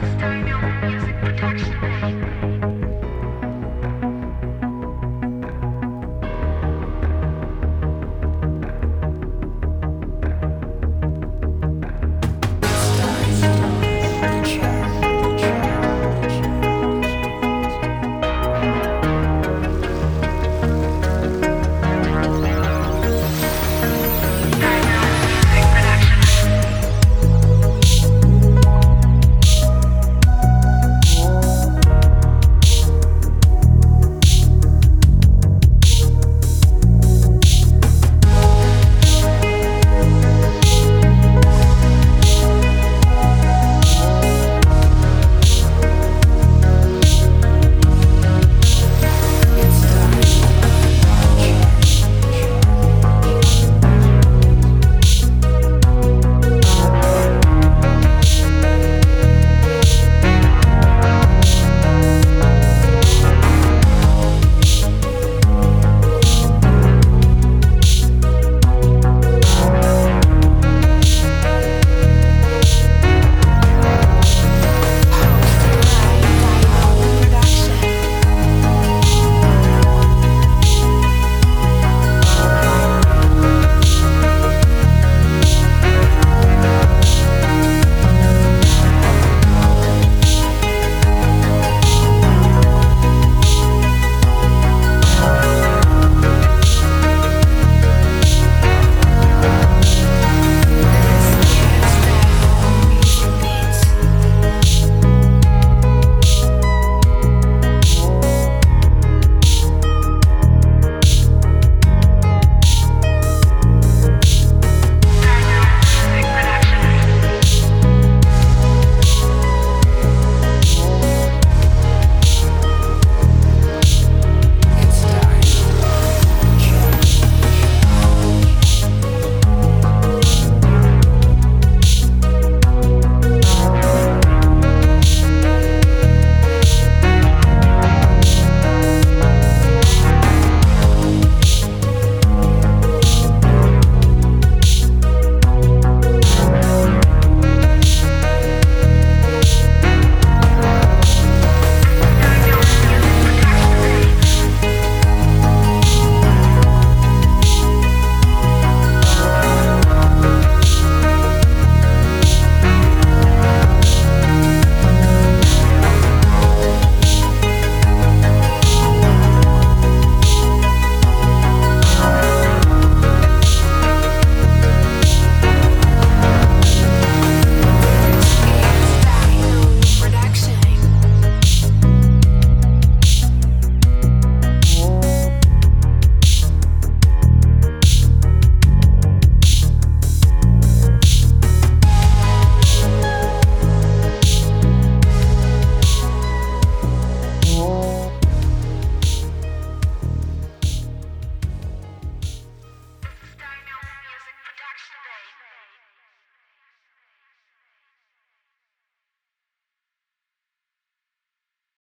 Bye.